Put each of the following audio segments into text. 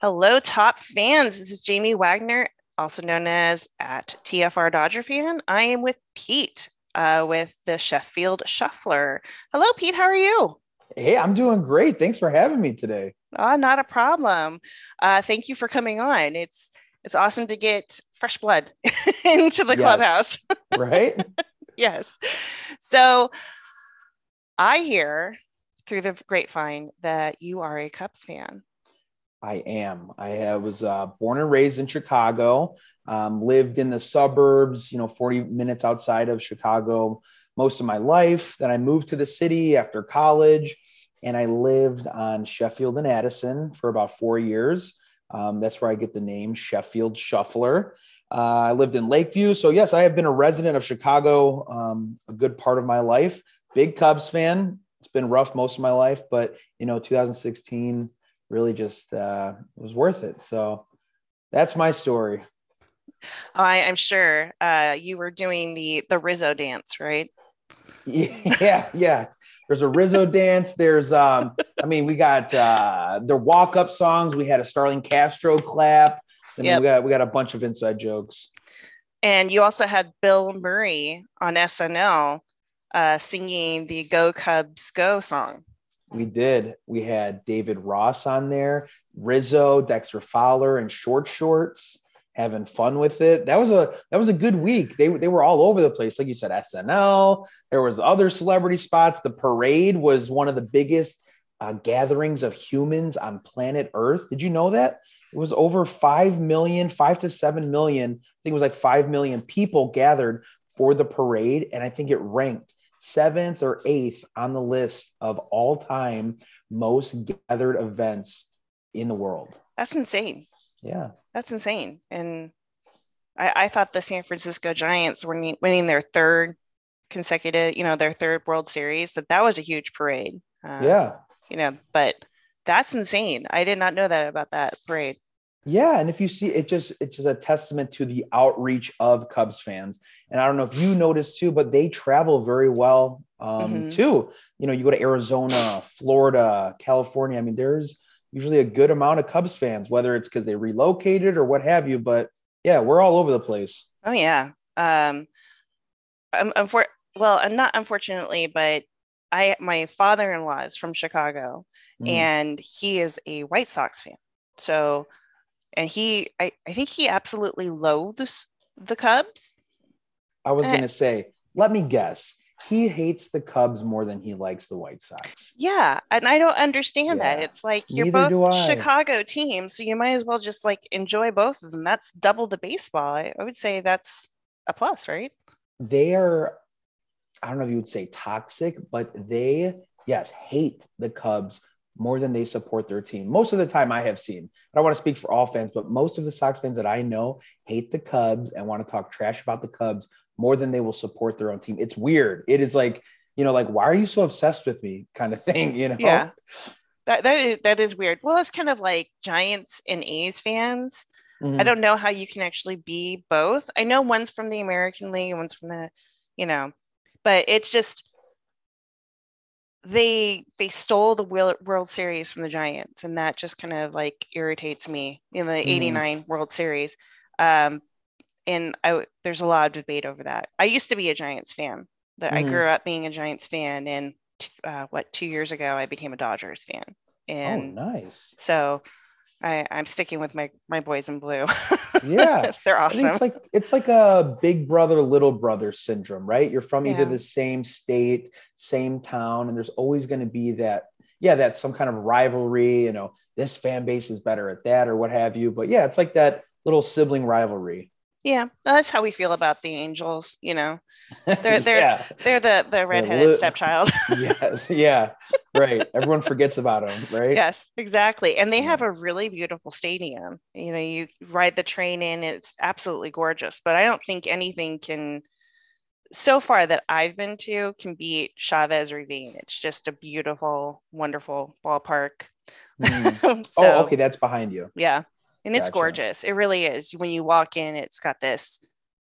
Hello, top fans. This is Jamye Wagner, also known as at TFR Dodger fan. I am with Pete uh, with the Sheffield Shuffler. Hello, Pete. How are you? Hey, I'm doing great. Thanks for having me today. Oh, not a problem. Uh, thank you for coming on. It's it's awesome to get fresh blood into the yes. clubhouse. right? yes. So I hear through the grapevine that you are a Cubs fan. I am. I was uh, born and raised in Chicago, um, lived in the suburbs, you know, 40 minutes outside of Chicago most of my life. Then I moved to the city after college and I lived on Sheffield and Addison for about four years. Um, that's where I get the name Sheffield Shuffler. Uh, I lived in Lakeview. So, yes, I have been a resident of Chicago um, a good part of my life. Big Cubs fan. It's been rough most of my life, but, you know, 2016 really just uh, was worth it. So that's my story. I, am sure uh, you were doing the the Rizzo dance, right? Yeah, yeah. There's a Rizzo dance. There's, um, I mean, we got uh, the walk up songs. We had a Starlin Castro clap, and yep. we got we got a bunch of inside jokes. And you also had Bill Murray on SNL uh, singing the "Go Cubs Go" song. We did. We had David Ross on there, Rizzo, Dexter Fowler, and short shorts, having fun with it. That was a that was a good week. They they were all over the place, like you said. SNL. There was other celebrity spots. The parade was one of the biggest uh, gatherings of humans on planet Earth. Did you know that? It was over 5 million, 5 to 7 million. I think it was like 5 million people gathered for the parade. And I think it ranked seventh or eighth on the list of all time most gathered events in the world. That's insane. Yeah. That's insane. And I, I thought the San Francisco Giants were winning their third consecutive, you know, their third World Series, that that was a huge parade. Um, yeah. You know, but that's insane. I did not know that about that parade. Yeah, and if you see it, just it's just a testament to the outreach of Cubs fans. And I don't know if you noticed too, but they travel very well um, mm-hmm. too. You know, you go to Arizona, Florida, California. I mean, there's usually a good amount of Cubs fans, whether it's because they relocated or what have you. But yeah, we're all over the place. Oh yeah. Um, I'm, I'm for well, I'm not unfortunately, but I my father-in-law is from Chicago, mm. and he is a White Sox fan. So and he I, I think he absolutely loathes the Cubs. I was eh. going to say, let me guess. He hates the Cubs more than he likes the White Sox. Yeah, and I don't understand yeah. that. It's like you're Neither both Chicago teams, so you might as well just like enjoy both of them. That's double the baseball. I, I would say that's a plus, right? They are I don't know if you would say toxic, but they yes, hate the Cubs more than they support their team. Most of the time, I have seen. I don't want to speak for all fans, but most of the Sox fans that I know hate the Cubs and want to talk trash about the Cubs more than they will support their own team. It's weird. It is like, you know, like why are you so obsessed with me, kind of thing. You know? Yeah. That that is that is weird. Well, it's kind of like Giants and A's fans. Mm-hmm. I don't know how you can actually be both. I know one's from the American League, one's from the, you know, but it's just they they stole the World Series from the Giants, and that just kind of like irritates me in the '89 mm. World Series. Um, and I, there's a lot of debate over that. I used to be a Giants fan. That mm. I grew up being a Giants fan, and uh, what two years ago I became a Dodgers fan. Oh, and oh, nice. So I, I'm sticking with my my boys in blue. yeah, they're awesome. it's like it's like a big brother little brother syndrome, right? You're from either the same state, same town, and there's always going to be that. Yeah, that's some kind of rivalry. You know, this fan base is better at that, or what have you. But yeah, it's like that little sibling rivalry. Yeah, that's how we feel about the Angels. You know, they're they're yeah. they're the the redheaded stepchild. yes, yeah, right. Everyone forgets about them, right? Yes, exactly. And they yeah. have a really beautiful stadium. You know, you ride the train in; it's absolutely gorgeous. But I don't think anything can, so far that I've been to, can beat Chavez Ravine. It's just a beautiful, wonderful ballpark. Mm. so, oh, okay, that's behind you. Yeah, and it's gotcha. gorgeous. It really is. When you walk in, it's got this,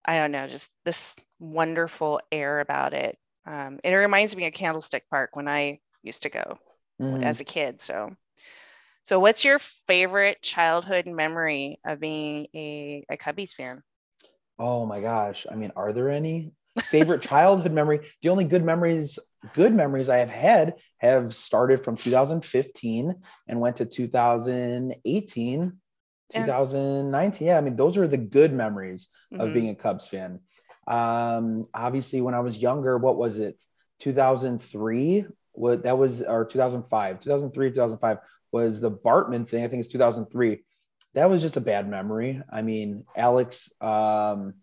I don't know, just this wonderful air about it. Um, it reminds me of Candlestick Park when I used to go mm. as a kid. So, So, what's your favorite childhood memory of being a, a Cubbies fan? Oh my gosh. I mean, are there any? Favorite childhood memory? The only good memories, good memories I have had have started from 2015 and went to 2018, yeah. 2019. Yeah, I mean, those are the good memories mm-hmm. of being a Cubs fan. Um, obviously, when I was younger, what was it? 2003 what that was or 2005 2003 2005 was the bartman thing i think it's 2003 that was just a bad memory i mean alex um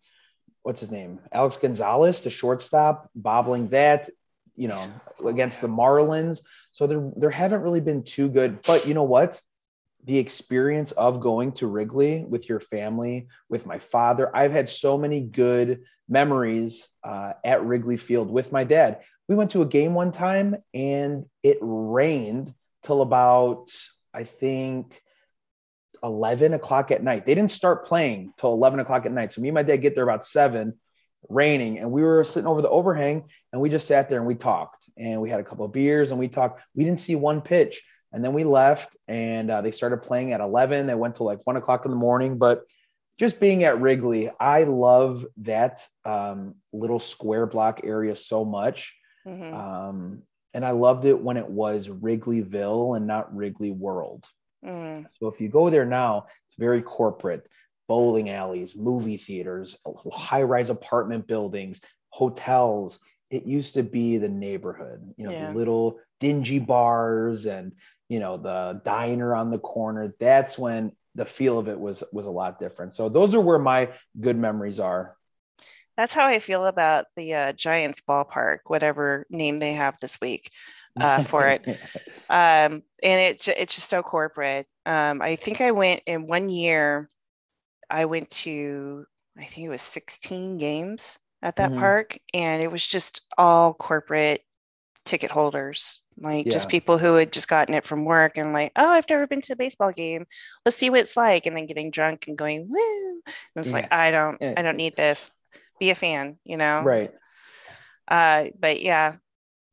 what's his name alex gonzalez the shortstop bobbling that you know against the marlins so there there haven't really been too good but you know what the experience of going to Wrigley with your family, with my father. I've had so many good memories uh, at Wrigley Field with my dad we went to a game one time and it rained till about I think 11 o'clock at night. They didn't start playing till 11 o'clock at night. So me and my dad get there about seven, raining, and we were sitting over the overhang and we just sat there and we talked and we had a couple of beers and we talked. We didn't see one pitch. And then we left and uh, they started playing at 11. They went to like one o'clock in the morning. But just being at Wrigley, I love that um, little square block area so much. Mm-hmm. Um, and I loved it when it was Wrigleyville and not Wrigley World. Mm. So if you go there now, it's very corporate bowling alleys, movie theaters, high rise apartment buildings, hotels. It used to be the neighborhood, you know, yeah. the little dingy bars and, you know, the diner on the corner. That's when the feel of it was was a lot different. So those are where my good memories are. That's how I feel about the uh, Giants ballpark, whatever name they have this week uh, for it. um, and it, it's just so corporate. Um, I think I went in one year, I went to, I think it was 16 games at that mm-hmm. park, and it was just all corporate ticket holders like yeah. just people who had just gotten it from work and like oh i've never been to a baseball game let's see what it's like and then getting drunk and going woo and it's yeah. like i don't i don't need this be a fan, you know? Right. Uh, but yeah.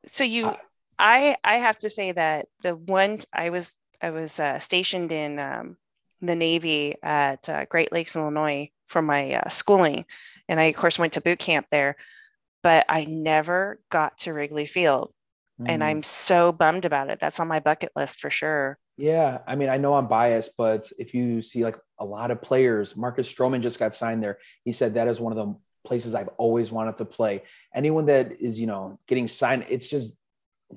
So you, uh, I, I have to say that the one I was, I was uh, stationed in um, the Navy at uh, Great Lakes, Illinois for my uh, schooling. And I, of course, went to boot camp there, but I never got to Wrigley Field. Mm. And I'm so bummed about it. That's on my bucket list for sure. Yeah. I mean, I know I'm biased, but if you see like a lot of players, Marcus Stroman just got signed there. He said that is one of the places I've always wanted to play. Anyone that is, you know, getting signed, it's just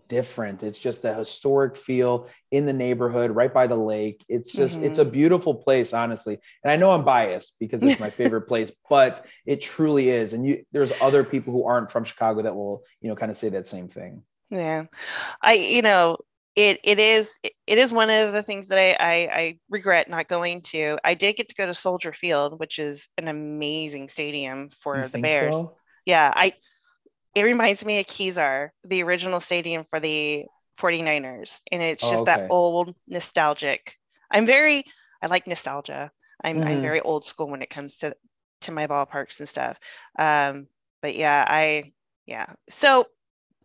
different. It's just the historic feel in the neighborhood, right by the lake. It's just, mm-hmm. it's a mm-hmm. beautiful place, honestly. And I know I'm biased because it's my favorite place, but it truly is. And you, there's other people who aren't from Chicago that will, you know, kind of say that same thing. Yeah. I, you know, it it is it is one of the things that I, I, I regret not going to. I did get to go to Soldier Field, which is an amazing stadium for you the Bears. So? Yeah, I it reminds me of Kezar, the original stadium for the 49ers. And it's oh, just oh, okay. that old nostalgic. I'm very I like nostalgia. I'm mm-hmm. I'm very old school when it comes to to my ballparks and stuff. Um, but yeah, I yeah. So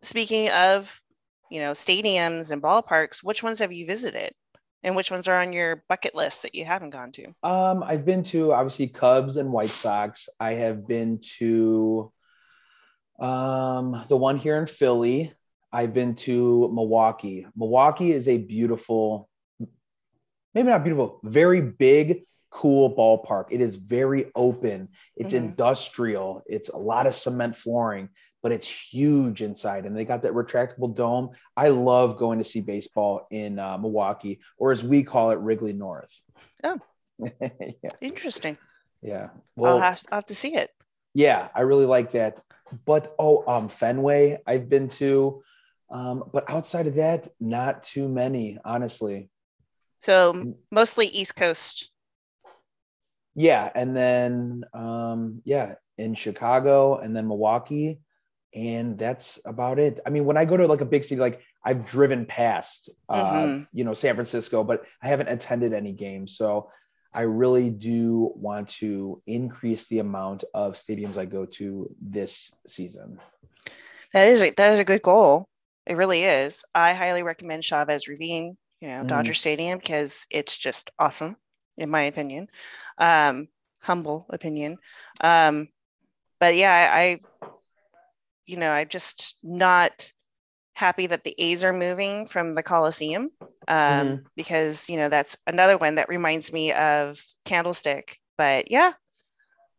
speaking of you know, stadiums and ballparks, which ones have you visited? And which ones are on your bucket list that you haven't gone to? Um, I've been to obviously Cubs and White Sox. I have been to um, the one here in Philly. I've been to Milwaukee. Milwaukee is a beautiful, maybe not beautiful, very big, cool ballpark. It is very open. It's mm-hmm. industrial. It's a lot of cement flooring but it's huge inside and they got that retractable dome. I love going to see baseball in uh, Milwaukee, or as we call it, Wrigley North. Oh, yeah. interesting. Yeah. Well, I'll have, I'll have to see it. Yeah, I really like that. But oh, um, Fenway, I've been to. Um, but outside of that, not too many, honestly. So mostly East Coast. Yeah, and then um, yeah, in Chicago and then Milwaukee and that's about it. I mean, when I go to like a big city, like I've driven past, uh, mm-hmm. you know, San Francisco, but I haven't attended any games. So I really do want to increase the amount of stadiums I go to this season. That is a, that is a good goal. It really is. I highly recommend Chavez Ravine. you know, Mhm. Dodger Stadium because it's just awesome, in my opinion. Um, humble opinion. Um, but yeah, I, I, you know, I'm just not happy that the A's are moving from the Coliseum um, Mhm. because you know that's another one that reminds me of Candlestick. But yeah,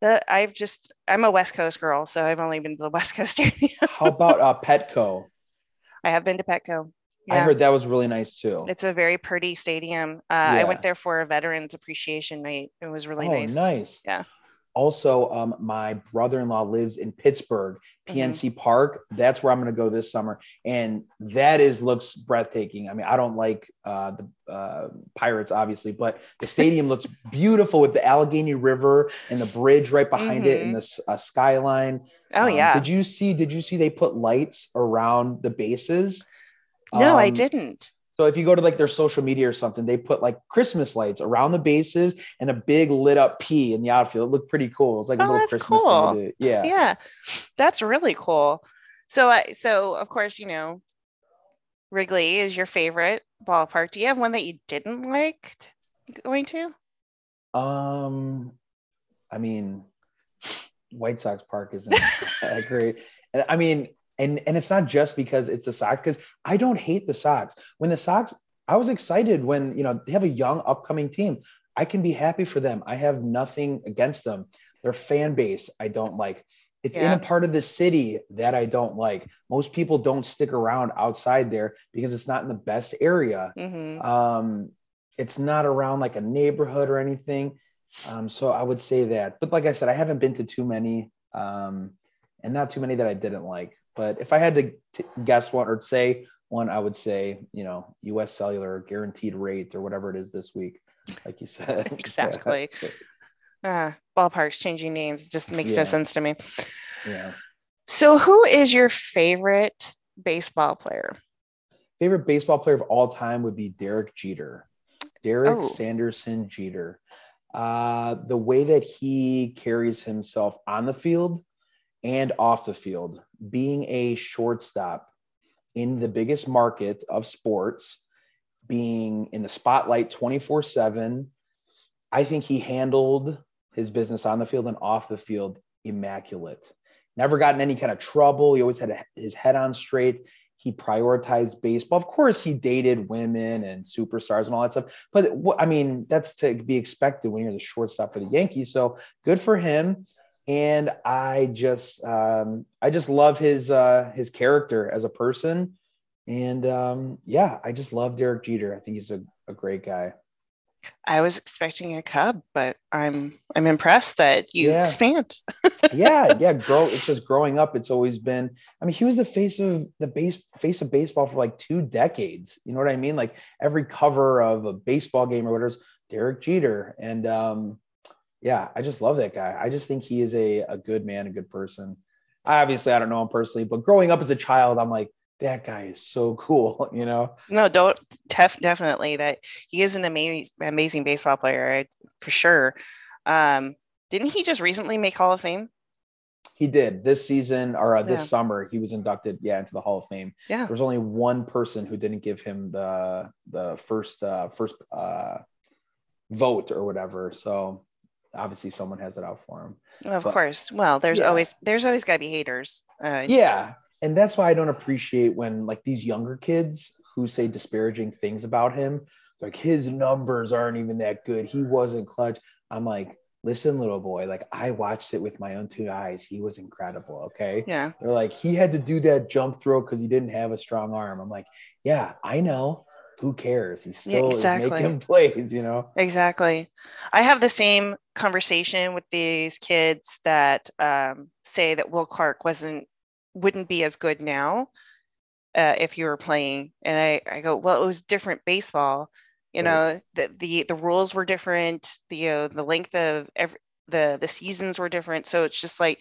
the I've just I'm a West Coast girl, so I've only been to the West Coast area. How about uh, Petco? I have been to Petco. I heard that was really nice too. it's a very pretty stadium. Uh, I went there for a Veterans Appreciation Night. It was really nice. oh, nice. nice. Yeah. Also, um, my brother-in-law lives in Pittsburgh, Mm-hmm. PNC Park. That's where I'm going to go this summer, and that is looks breathtaking. I mean, I don't like uh, the uh, Pirates, obviously, but the stadium looks beautiful with the Allegheny River and the bridge right behind it, and the uh, skyline. Oh Um, yeah. Did you see? Did you see they put lights around the bases? No, I Um, didn't. So if you go to like their social media or something, they put like Christmas lights around the bases and a big lit up P in the outfield. It looked pretty cool. It's like a Oh, little that's Christmas cool. thing to do. Yeah. Yeah. That's really cool. So I so of course, you know, Wrigley is your favorite ballpark. Do you have one that you didn't like going to? Um, I mean, White Sox Park isn't that great. I mean, and and it's not just because it's the Sox, because I don't hate the Sox. When the Sox, I was excited when you know they have a young upcoming team. I can be happy for them. I have nothing against them. Their fan base, I don't like. It's in a part of the city that I don't like. Most people don't stick around outside there because it's not in the best area hmm um it's not around like a neighborhood or anything um so i would say that but like i said i haven't been to too many um and not too many that i didn't like but if i had to t- guess one or say one i would say you know us cellular guaranteed rate or whatever it is this week like you said Exactly. Ah, ballparks changing names just makes Yeah. no sense to me. yeah So who is your favorite baseball player? favorite baseball player of all time would be Derek Jeter. Derek Oh. Sanderson Jeter. Uh, the way that he carries himself on the field and off the field, being a shortstop in the biggest market of sports, being in the spotlight 24 7. I think he handled his business on the field and off the field immaculate. Never gotten any kind of trouble. He always had his head on straight. He prioritized baseball. Of course, he dated women and superstars and all that stuff. But I mean, that's to be expected when you're the shortstop for the Yankees. So good for him. And I just, um, I just love his uh, his character as a person. And um, yeah, I just love Derek Jeter. I think he's a, a great guy. I was expecting a Cub, but I'm I'm impressed that you Yeah. expand. yeah, yeah. Grow. It's just growing up. It's always been. I mean, he was the face of the base face of baseball for like two decades. You know what I mean? Like every cover of a baseball game or whatever is Derek Jeter. And um, yeah, I just love that guy. I just think he is a a good man, a good person. I Obviously, I don't know him personally, but growing up as a child, I'm like, that guy is so cool. You know? No, don't def- definitely that he is an amazing amazing baseball player for sure. Um, didn't he just recently make Hall of Fame? He did this season or uh, this Yeah. summer. He was inducted, yeah, into the Hall of Fame. Yeah. There was only one person who didn't give him the the first uh, first uh, vote or whatever. So obviously, someone has it out for him. Of But- course. Well, there's Yeah. always there's always got to be haters. Uh, Yeah, and that's why I don't appreciate when like these younger kids who say disparaging things about him, like his numbers aren't even that good. He wasn't clutch. I'm like, listen, little boy, like I watched it with my own two eyes. He was incredible. Okay. yeah. They're like, he had to do that jump throw because he didn't have a strong arm. I'm like, yeah, I know. Who cares? He's still is exactly. making plays, you know? Exactly. I have the same conversation with these kids that um, say that Will Clark wasn't wouldn't be as good now uh, if you were playing. And I, I go, well, it was different baseball. You Right. know, the, the the rules were different. The uh, the length of every the the seasons were different. So it's just like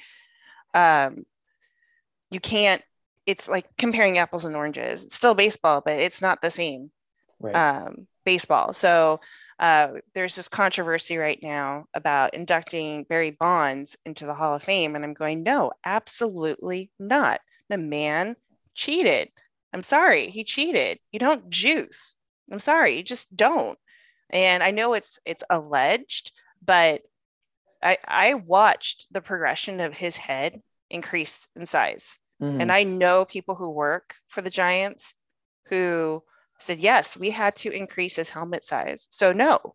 um, you can't. It's like comparing apples and oranges. It's still baseball, but it's not the same Right. um, baseball. So uh, there's this controversy right now about inducting Barry Bonds into the Hall of Fame. And I'm going, no, absolutely not. The man cheated. I'm sorry, he cheated. You don't juice. I'm sorry, you just don't. And I know it's it's alleged, but I I watched the progression of his head increase in size. Mm-hmm. And I know people who work for the Giants who said, yes, we had to increase his helmet size. So, no,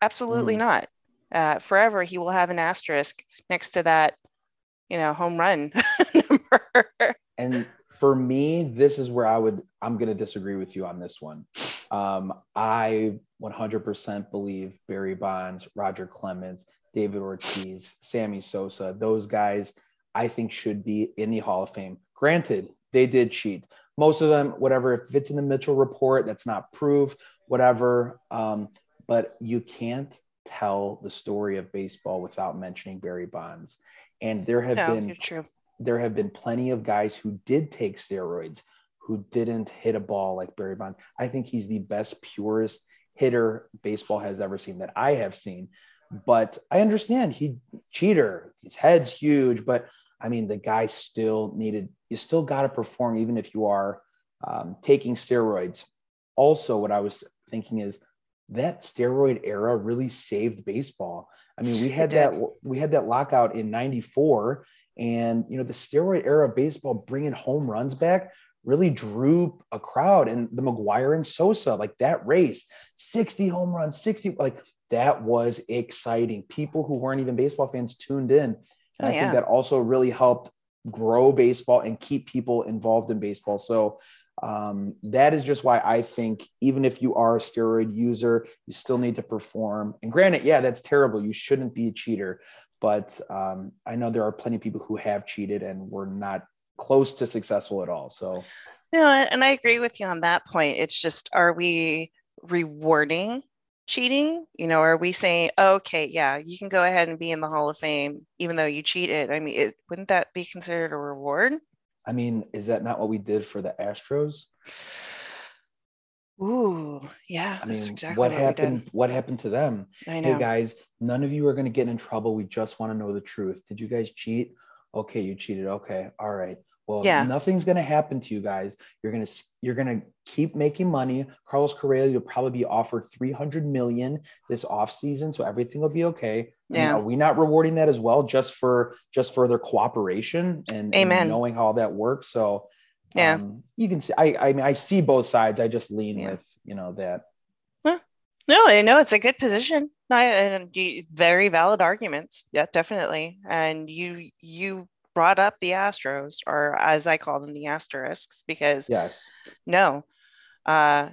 absolutely mm. not. Uh, forever, he will have an asterisk next to that, you know, home run number. And for me, this is where I would, I'm going to disagree with you on this one. Um, I 100% believe Barry Bonds, Roger Clemens, David Ortiz, Sammy Sosa, those guys, I think should be in the Hall of Fame. Granted, they did cheat most of them, whatever, if it's in the Mitchell report, that's not proof, whatever. Um, but you can't tell the story of baseball without mentioning Barry Bonds. And there have no, been true. there have been plenty of guys who did take steroids who didn't hit a ball like Barry Bonds. I think he's the best, purest hitter baseball has ever seen that I have seen. But I understand he cheater, his head's huge, but I mean, the guy still needed, you still got to perform even if you are um, taking steroids. Also, what I was thinking is that steroid era really saved baseball. I mean, we had that we had that lockout in 94 and you know the steroid era of baseball bringing home runs back really drew a crowd and the McGwire and Sosa like that race 60 home runs 60 like that was exciting people who weren't even baseball fans tuned in and oh, I yeah. think that also really helped grow baseball and keep people involved in baseball. So um, that is just why I think even if you are a steroid user, you still need to perform. And granted, yeah, that's terrible. You shouldn't be a cheater. But um, I know there are plenty of people who have cheated and were not close to successful at all. So, no, and I agree with you on that point. It's just, are we rewarding cheating? You know, are we saying, okay, yeah, you can go ahead and be in the Hall of Fame even though you cheated? I mean, it, wouldn't that be considered a reward? I mean, is that not what we did for the Astros? Ooh, yeah. I mean, exactly what, what happened? What happened to them? Hey guys, none of you are going to get in trouble. We just want to know the truth. Did you guys cheat? Okay, you cheated. Okay, all right. Well, yeah. nothing's going to happen to you guys. You're going to you're going to keep making money. Carlos Correa, you'll probably be offered 300 million this off season, so everything will be okay. Yeah. You know, we not rewarding that as well just for just for their cooperation and, and knowing how that works. So yeah, um, you can see. I I mean, I see both sides. I just lean yeah. with you know that. No, I know it's a good position. I, and very valid arguments. Yeah, definitely. And you you brought up the Astros, or as I call them, the asterisks, because yes, no, uh,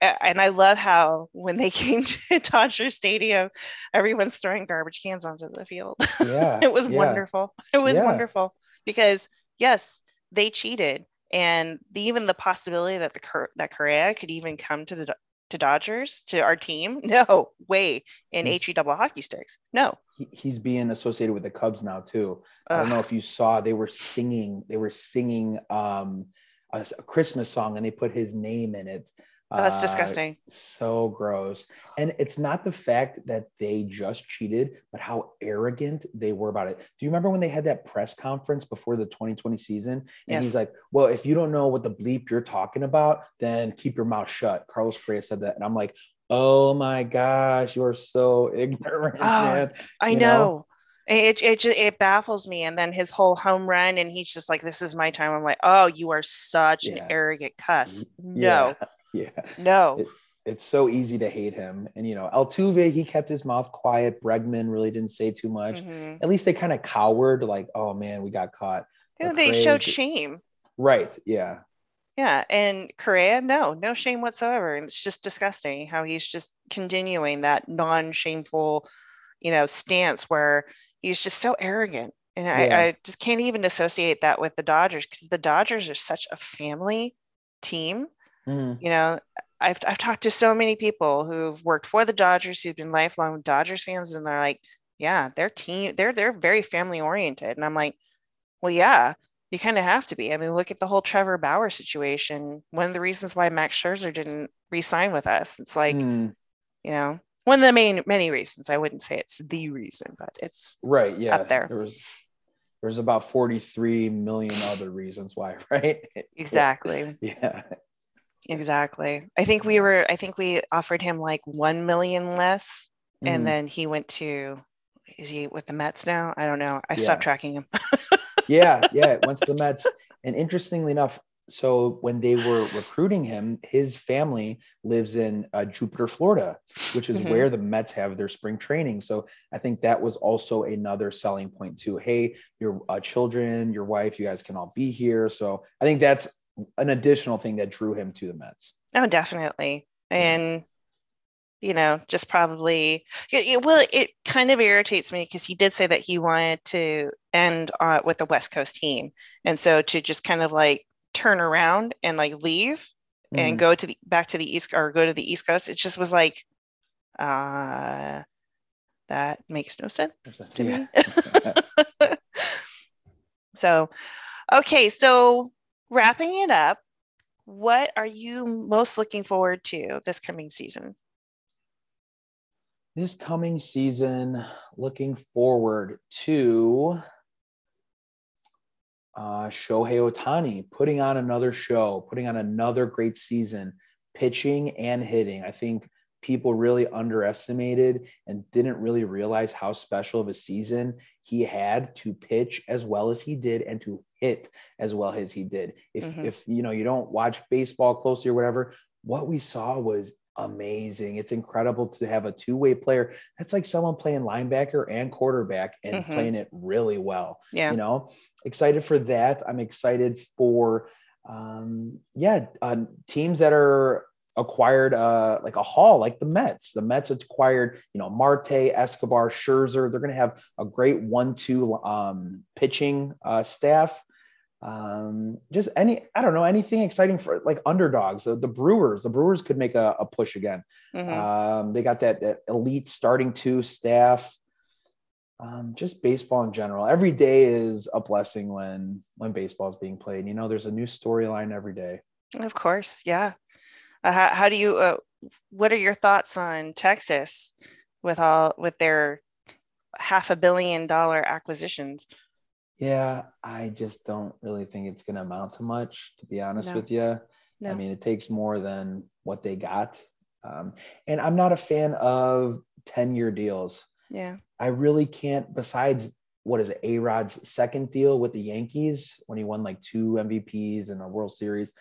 and I love how when they came to Dodger Stadium, everyone's throwing garbage cans onto the field. Yeah, it was yeah. wonderful. It was yeah. wonderful because yes, they cheated, and the, even the possibility that the that Correa could even come to the to Dodgers to our team? No way in HE double hockey sticks. No. He, he's being associated with the Cubs now too. Ugh. I don't know if you saw they were singing they were singing um, a, a Christmas song and they put his name in it. Oh, that's uh, disgusting. So gross. And it's not the fact that they just cheated, but how arrogant they were about it. Do you remember when they had that press conference before the 2020 season? And yes. he's like, Well, if you don't know what the bleep you're talking about, then keep your mouth shut. Carlos Correa said that. And I'm like, Oh my gosh, you're so ignorant, oh, man. I you know. know? It, it it baffles me and then his whole home run and he's just like this is my time i'm like oh you are such yeah. an arrogant cuss no yeah yeah. No. It, it's so easy to hate him. And you know, Altuve, he kept his mouth quiet. Bregman really didn't say too much. Mm-hmm. At least they kind of cowered, like, oh man, we got caught. Yeah, they showed shame. Right. Yeah. Yeah. And Correa, no, no shame whatsoever. And it's just disgusting how he's just continuing that non-shameful, you know, stance where he's just so arrogant. And yeah. I, I just can't even associate that with the Dodgers because the Dodgers are such a family team Mm. You know, I've, I've talked to so many people who've worked for the Dodgers who've been lifelong Dodgers fans, and they're like, yeah, their team, they're they're very family oriented. And I'm like, well, yeah, you kind of have to be. I mean, look at the whole Trevor Bauer situation. One of the reasons why Max Scherzer didn't re-sign with us. It's like, mm. you know, one of the main many reasons. I wouldn't say it's the reason, but it's right. Yeah, up there. There was there's about 43 million other reasons why, right? Exactly. yeah Exactly. I think we were. I think we offered him like one million less, mm. and then he went to. Is he with the Mets now? I don't know. I yeah. stopped tracking him. yeah, yeah, went to the Mets. And interestingly enough, so when they were recruiting him, his family lives in uh, Jupiter, Florida, which is mm-hmm. where the Mets have their spring training. So I think that was also another selling point too. Hey, your uh, children, your wife, you guys can all be here. So I think that's an additional thing that drew him to the Mets. Oh, definitely. And you know, just probably it, it, well, it kind of irritates me because he did say that he wanted to end uh, with the West Coast team, and so to just kind of like turn around and like leave mm. and go to the back to the east or go to the east coast it just was like uh that makes no sense to yeah. me so okay so wrapping it up what are you most looking forward to this coming season this coming season looking forward to uh, Shohei Ohtani putting on another show, putting on another great season, pitching and hitting. I think people really underestimated and didn't really realize how special of a season he had to pitch as well as he did and to hit as well as he did. If mm-hmm. if you know you don't watch baseball closely or whatever, what we saw was amazing. It's incredible to have a two-way player. That's like someone playing linebacker and quarterback and mm-hmm. playing it really well. Yeah. You know, excited for that. I'm excited for um yeah, uh, teams that are acquired uh like a haul like the Mets. The Mets acquired, you know, Marte, Escobar, Scherzer. They're going to have a great one-two um pitching uh staff. Um just any i don't know anything exciting for like underdogs. The, the brewers the brewers could make a, a push again. Mm-hmm. um they got that, that elite starting two staff. Um just baseball in general. Every day is a blessing when when baseball is being played. You know there's a new storyline every day. Of course yeah uh, how, how do you uh, what are your thoughts on texas with all with their half a billion dollar acquisitions yeah, I just don't really think it's going to amount to much, to be honest no. with you. No. I mean, it takes more than what they got. Um, and I'm not a fan of 10 year deals. Yeah. I really can't, besides what is A Rod's second deal with the Yankees when he won like two MVPs in a World Series.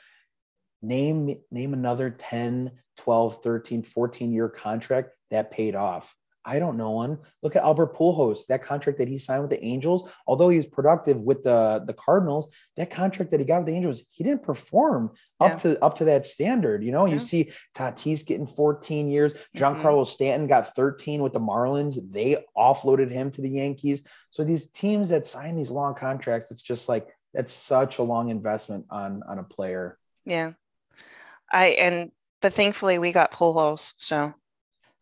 Name name another 10, 12, 13, 14 year contract that paid off. I don't know one. Look at Albert Pujols, that contract that he signed with the Angels. Although he was productive with the the Cardinals, that contract that he got with the Angels, he didn't perform up to up to that standard. You know, yeah. you see Tatis getting 14 years. Giancarlo mm-hmm. Stanton got 13 with the Marlins. They offloaded him to the Yankees. So these teams that sign these long contracts, it's just like that's such a long investment on on a player. Yeah, I and but thankfully we got Pujols so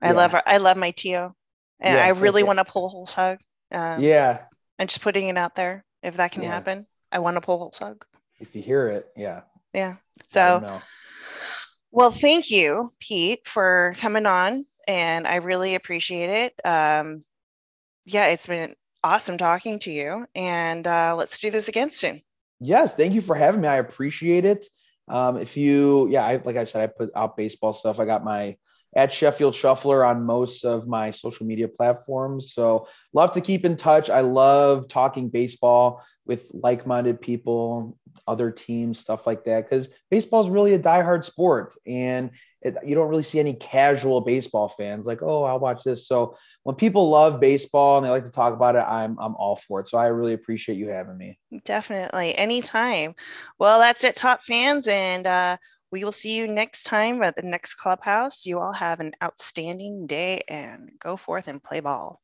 I yeah. love I love my Tio, and yeah, I really want a holes hug. Um, yeah, I'm just putting it out there. If that can yeah. happen, I want a holes hug. If you hear it, yeah, yeah. So, well, thank you, Pete, for coming on, and I really appreciate it. Um, yeah, it's been awesome talking to you, and uh, let's do this again soon. Yes, thank you for having me. I appreciate it. Um, if you, yeah, I, like I said, I put out baseball stuff. I got my at Sheffield Shuffler on most of my social media platforms. So love to keep in touch. I love talking baseball with like-minded people, other teams, stuff like that. Because baseball is really a diehard sport, and it, you don't really see any casual baseball fans like, oh, I'll watch this. So when people love baseball and they like to talk about it, I'm I'm all for it. So I really appreciate you having me. Definitely, anytime. Well, that's it, top fans, and. uh we will see you next time at the next clubhouse. You all have an outstanding day and go forth and play ball.